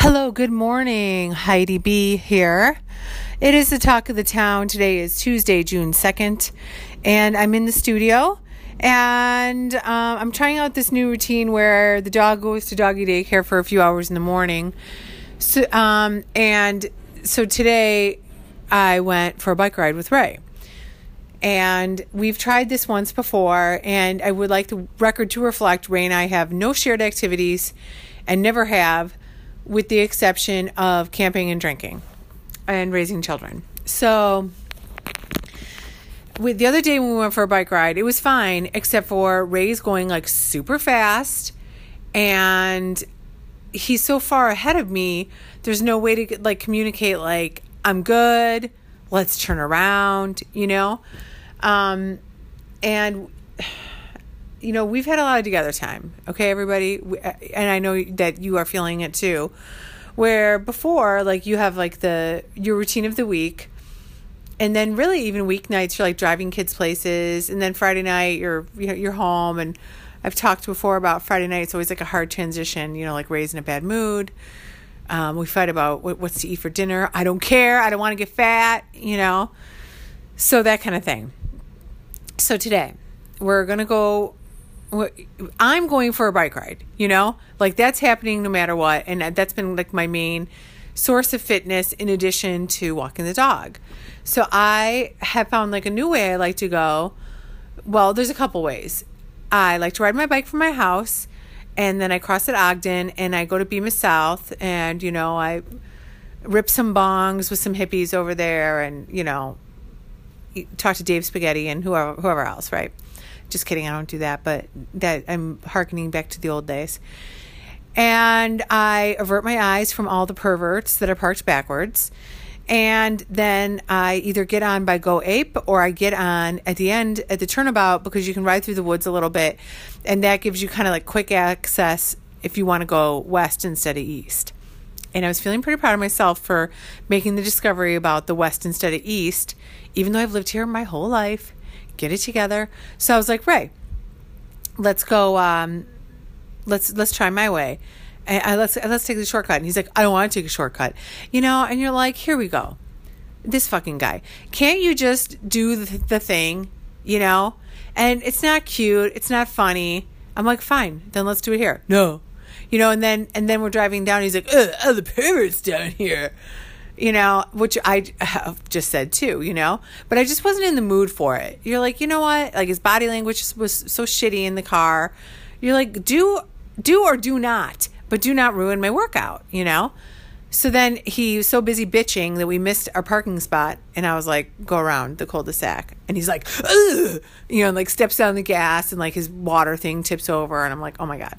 Hello, good morning. Heidi B here. It is the talk of the town. Today is Tuesday, June 2nd, and I'm in the studio. And um, I'm trying out this new routine where the dog goes to doggy daycare for a few hours in the morning. So, um, and so today I went for a bike ride with Ray. And we've tried this once before, and I would like the record to reflect Ray and I have no shared activities and never have with the exception of camping and drinking and raising children. So, with the other day when we went for a bike ride, it was fine except for Ray's going like super fast and he's so far ahead of me. There's no way to like communicate like I'm good. Let's turn around, you know? Um and you know, we've had a lot of together time, okay, everybody? Uh, and I know that you are feeling it too. Where before, like, you have like the your routine of the week, and then really even weeknights, you're like driving kids places, and then Friday night, you're you know you're home. And I've talked before about Friday night; it's always like a hard transition, you know, like raising a bad mood. Um, we fight about what, what's to eat for dinner. I don't care. I don't want to get fat, you know. So that kind of thing. So today, we're gonna go I'm going for a bike ride, you know? Like that's happening no matter what. And that's been like my main source of fitness in addition to walking the dog. So I have found like a new way I like to go. Well, there's a couple ways. I like to ride my bike from my house and then I cross at Ogden and I go to Bemis South and, you know, I rip some bongs with some hippies over there and, you know, talk to Dave Spaghetti and whoever, whoever else, right? Just kidding, I don't do that, but that I'm harkening back to the old days. And I avert my eyes from all the perverts that are parked backwards. And then I either get on by Go Ape or I get on at the end at the turnabout because you can ride through the woods a little bit. And that gives you kind of like quick access if you want to go west instead of east. And I was feeling pretty proud of myself for making the discovery about the west instead of east, even though I've lived here my whole life get it together. So I was like, Ray, let's go. Um, let's let's try my way. And I, let's let's take the shortcut. And he's like, I don't want to take a shortcut, you know. And you're like, here we go. This fucking guy. Can't you just do the, the thing, you know? And it's not cute. It's not funny. I'm like, fine. Then let's do it here. No, you know. And then and then we're driving down. He's like, oh, the parents down here you know, which I just said too, you know, but I just wasn't in the mood for it. You're like, you know what? Like his body language was so shitty in the car. You're like, do, do or do not, but do not ruin my workout, you know? So then he was so busy bitching that we missed our parking spot. And I was like, go around the cul de sac. And he's like, Ugh! you know, like steps down the gas and like his water thing tips over. And I'm like, oh my God.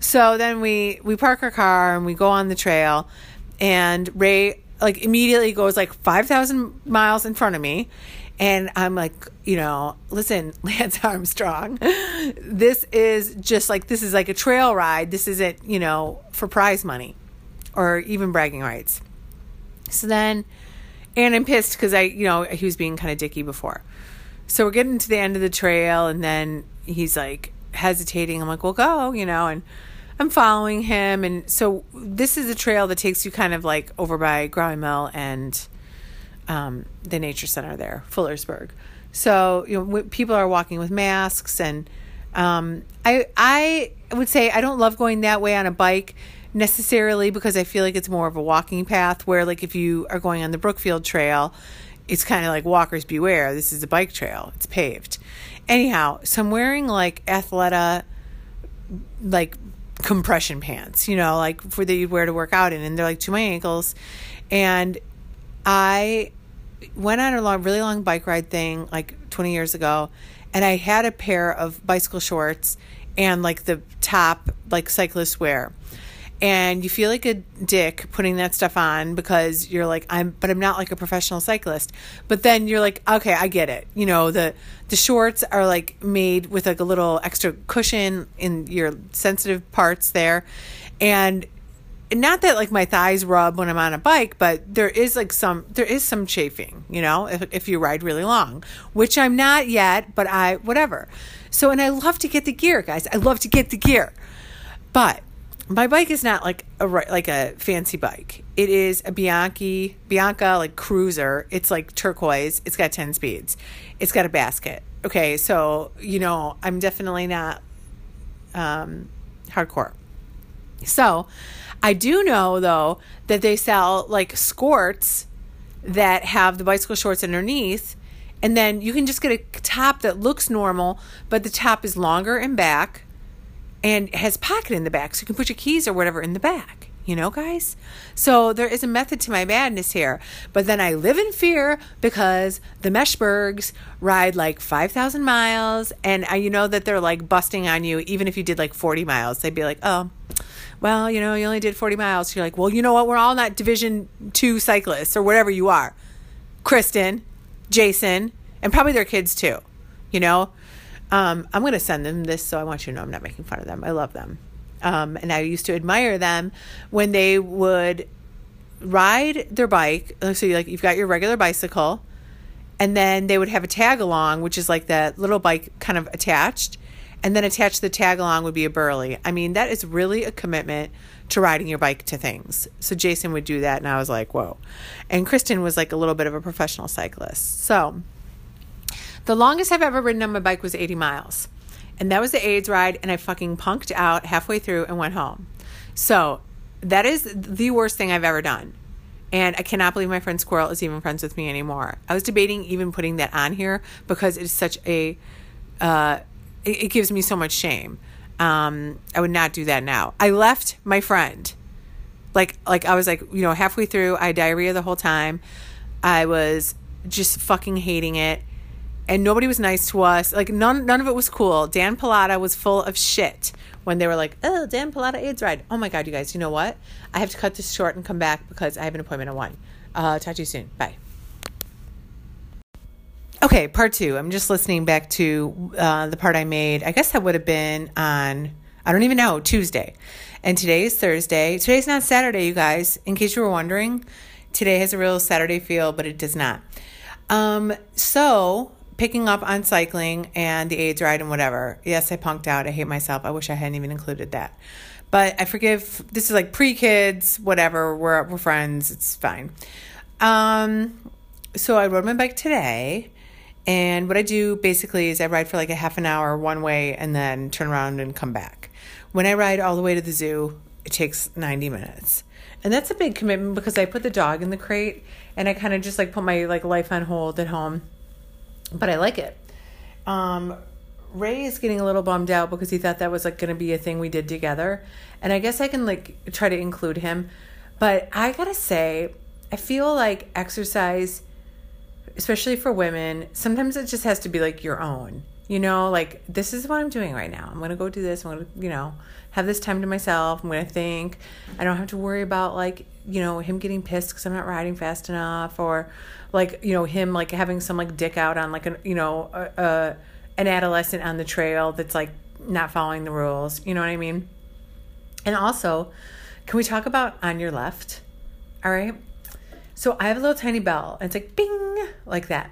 So then we, we park our car and we go on the trail. And Ray like immediately goes like 5,000 miles in front of me. And I'm like, you know, listen, Lance Armstrong, this is just like, this is like a trail ride. This isn't, you know, for prize money or even bragging rights. So then, and I'm pissed because I, you know, he was being kind of dicky before. So we're getting to the end of the trail and then he's like hesitating. I'm like, well, go, you know, and I'm following him, and so this is a trail that takes you kind of like over by Growing and um, the nature center there, Fullersburg. So you know, people are walking with masks, and um, I I would say I don't love going that way on a bike necessarily because I feel like it's more of a walking path. Where like if you are going on the Brookfield Trail, it's kind of like walkers beware. This is a bike trail; it's paved. Anyhow, so I'm wearing like Athleta like compression pants, you know, like for that you'd wear to work out in, and they're like to my ankles. And I went on a long, really long bike ride thing like 20 years ago, and I had a pair of bicycle shorts and like the top like cyclist wear and you feel like a dick putting that stuff on because you're like I'm but I'm not like a professional cyclist but then you're like okay I get it you know the the shorts are like made with like a little extra cushion in your sensitive parts there and not that like my thighs rub when I'm on a bike, but there is like some there is some chafing, you know, if if you ride really long, which I'm not yet, but I whatever. So and I love to get the gear, guys. I love to get the gear. But my bike is not like a like a fancy bike. It is a Bianchi Bianca like cruiser. It's like turquoise. It's got 10 speeds. It's got a basket. Okay, so you know, I'm definitely not um hardcore. So, I do know though that they sell like skirts that have the bicycle shorts underneath and then you can just get a top that looks normal, but the top is longer and back and has pocket in the back so you can put your keys or whatever in the back you know guys? So there is a method to my madness here but then i live in fear because the meshbergs ride like 5000 miles and I, you know that they're like busting on you even if you did like 40 miles. They'd be like oh well you know you only did 40 miles. You're like well you know what? We're all not division two cyclists or whatever you are. Kristen jason and probably their kids too you know um, I'm going to send them this, so I want you to know I'm not making fun of them. I love them. Um, and I used to admire them when they would ride their bike. Uh, so, you like, you've got your regular bicycle, and then they would have a tag along, which is like that little bike kind of attached. And then attached to the tag along would be a Burley. I mean, that is really a commitment to riding your bike to things. So Jason would do that, and I was like, whoa. And Kristen was like a little bit of a professional cyclist. So the longest I've ever ridden on my bike was 80 miles. And that was the AIDS ride, and I fucking punked out halfway through and went home. So that is the worst thing I've ever done. And I cannot believe my friend Squirrel is even friends with me anymore. I was debating even putting that on here because it's such a, uh, it, it gives me so much shame. Um, I would not do that now. I left my friend. Like, like I was like, you know, halfway through, I diarrhea the whole time. I was just fucking hating it and nobody was nice to us. Like none none of it was cool. Dan Pallotta was full of shit when they were like, "Oh, Dan Pallotta AIDS ride." Oh my god, you guys, you know what? I have to cut this short and come back because I have an appointment at one. Uh, talk to you soon. Bye. Okay, part two. I'm just listening back to uh, the part I made. I guess that would have been on I don't even know Tuesday, and today is Thursday. Today's not Saturday, you guys. In case you were wondering, today has a real Saturday feel, but it does not. Um, so picking up on cycling and the AIDS ride and whatever. Yes, I punked out. I hate myself. I wish I hadn't even included that. But I forgive. This is like pre kids, whatever. We're we're friends. It's fine. Um, so I rode my bike today, and what I do basically is I ride for like a half an hour one way and then turn around and come back. When I ride all the way to the zoo, it takes ninety minutes. And that's a big commitment because I put the dog in the crate and I kind of just like put my like life on hold at home but I like it. Um, Ray is getting a little bummed out because he thought that was like going to be a thing we did together, and I guess I can like try to include him. But I gotta say, I feel like exercise, especially for women, sometimes it just has to be like your own. You know, like this is what I'm doing right now. I'm gonna go do this. I'm gonna, you know, have this time to myself. I'm gonna think. I don't have to worry about like, you know, him getting pissed because I'm not riding fast enough, or like you know him like having some like dick out on like an you know a, a an adolescent on the trail that's like not following the rules you know what i mean? And also can we talk about on your left? All right? So i have a little tiny bell and it's like bing like that.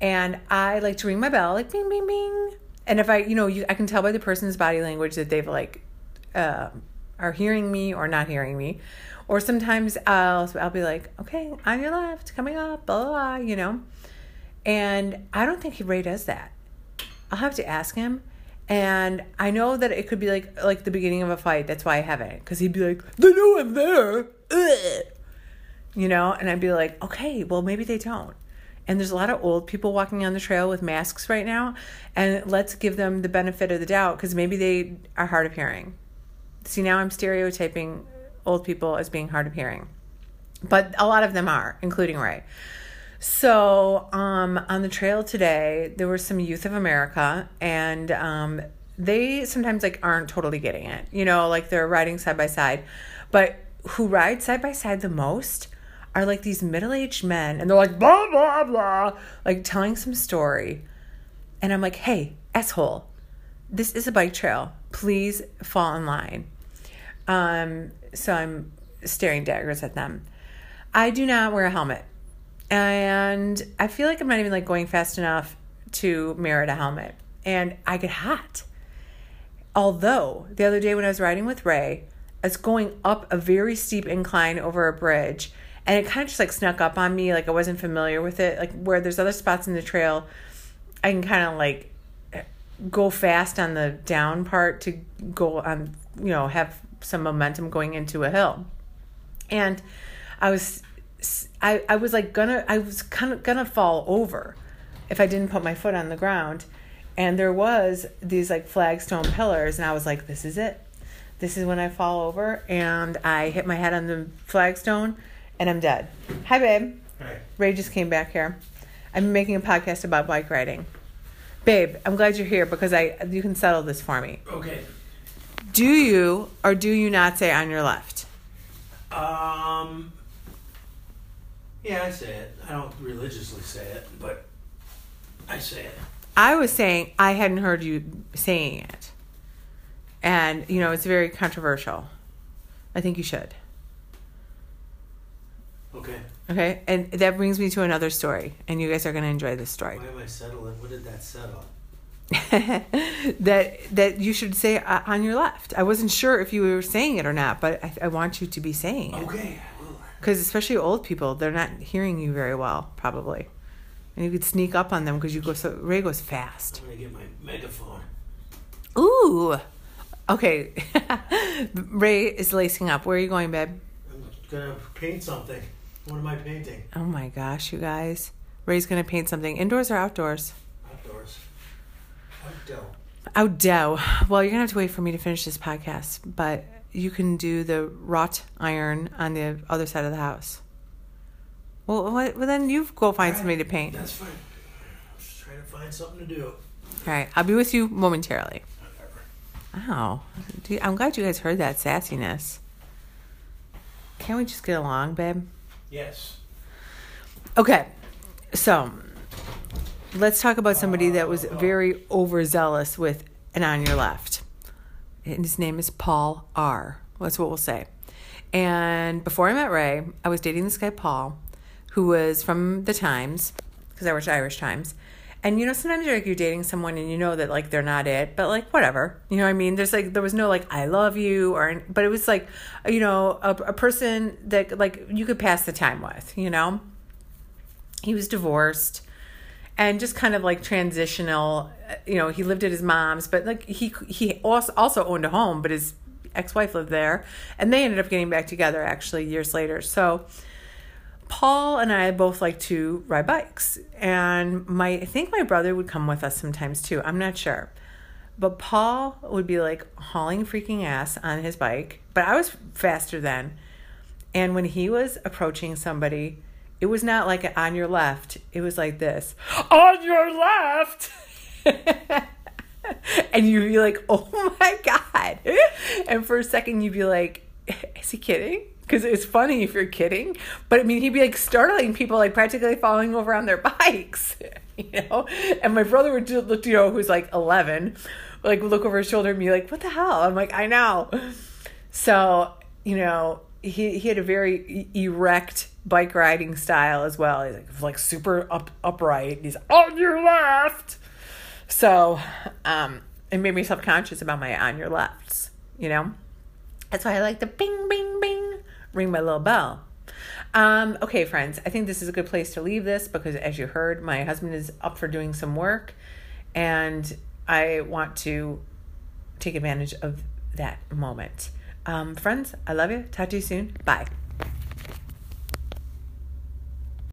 And i like to ring my bell like bing bing bing. And if i you know you i can tell by the person's body language that they've like uh, are hearing me or not hearing me or sometimes I'll I'll be like, okay, on your left, coming up, blah, blah, you know. And I don't think he Ray does that. I'll have to ask him. And I know that it could be like like the beginning of a fight. That's why I haven't. Because he'd be like, they know I'm there. Ugh. You know? And I'd be like, okay, well, maybe they don't. And there's a lot of old people walking on the trail with masks right now. And let's give them the benefit of the doubt because maybe they are hard of hearing. See, now I'm stereotyping old people as being hard of hearing, but a lot of them are, including Ray. So um, on the trail today, there were some Youth of America, and um, they sometimes like aren't totally getting it. You know, like they're riding side by side, but who ride side by side the most are like these middle aged men, and they're like blah blah blah, like telling some story, and I'm like, hey, asshole, this is a bike trail. Please fall in line. Um, so I'm staring daggers at them. I do not wear a helmet. And I feel like I'm not even like going fast enough to merit a helmet. And I get hot. Although the other day when I was riding with Ray it's going up a very steep incline over a bridge and it kind of just like snuck up on me like i wasn't familiar with it like where there's other spots in the trail i can kind of like go fast on the down part to go on you know have some momentum going into a hill. And i was i, I was like gonna i was kind of gonna fall over if i didn't put my foot on the ground. And there was these like flagstone pillars and i was like this is it. This is when i fall over and i hit my head on the flagstone and i'm dead. Hi babe. Hi. ray just came back here. I'm making a podcast about bike riding. Babe i'm glad you're here because i you can settle this for me. Okay. Do you or do you not say on your left Um. Yeah, I say it. I don't religiously say it, but I say it. I was saying I hadn't heard you saying it. And, you know, it's very controversial. I think you should. Okay. Okay? And that brings me to another story. And you guys are going to enjoy this story. Why am I settling? What did that settle? that that you should say uh, on your left. I wasn't sure if you were saying it or not, but I, I want you to be saying it. Okay. Because especially old people, they're not hearing you very well, probably. And you could sneak up on them because you go so Ray goes fast. I'm gonna get my megaphone. Ooh. Okay. Ray is lacing up. Where are you going, babe? I'm gonna paint something. What am I painting? Oh my gosh, you guys. Ray's gonna paint something. Indoors or outdoors? Outdoors. Outdoor. Outdoor. Well, you're gonna have to wait for me to finish this podcast, but you can do the wrought iron on the other side of the house. Well, what, well then you go find somebody to paint. That's fine. I'm just trying to find something to do. All right, I'll be with you momentarily. Wow. Do I'm glad you guys heard that sassiness. Can't we just get along, babe? Yes. Okay, so let's talk about somebody that was very overzealous with an on your left. And his name is Paul R. That's what we'll say. And before I met Ray, I was dating this guy, Paul, who was from the Times, because I worked Irish Times. And you know, sometimes you're like you're dating someone and you know that like they're not it, but like whatever. You know what I mean? There's like there was no like I love you or but it was like you know, a, a person that like you could pass the time with, you know? he was divorced and just kind of like transitional uh, you know he lived at his mom's but like he he also also owned a home but his ex-wife lived there and they ended up getting back together actually years later. So paul and i both like to ride bikes and my i think my brother would come with us sometimes too. I'm not sure. But paul would be like hauling freaking ass on his bike but i was faster then. And when he was approaching somebody, it was not like on your left. It was like this on your left. and you'd be like, oh my God. And for a second, you'd be like, is he kidding? Because it's funny if you're kidding. But I mean, he'd be like startling people, like practically falling over on their bikes, you know? And my brother would look, you know, who's like 11, like look over his shoulder and be like, what the hell? I'm like, I know. So, you know, he he had a very erect bike riding style as well. He's like, like super up upright. He's on your left. So, um, it made me self conscious about my on your lefts. You know, that's why I like to bing bing bing ring my little bell. Um, okay, friends, I think this is a good place to leave this because, as you heard, my husband is up for doing some work, and I want to take advantage of that moment. Um, friends, I love you. Talk to you soon. Bye.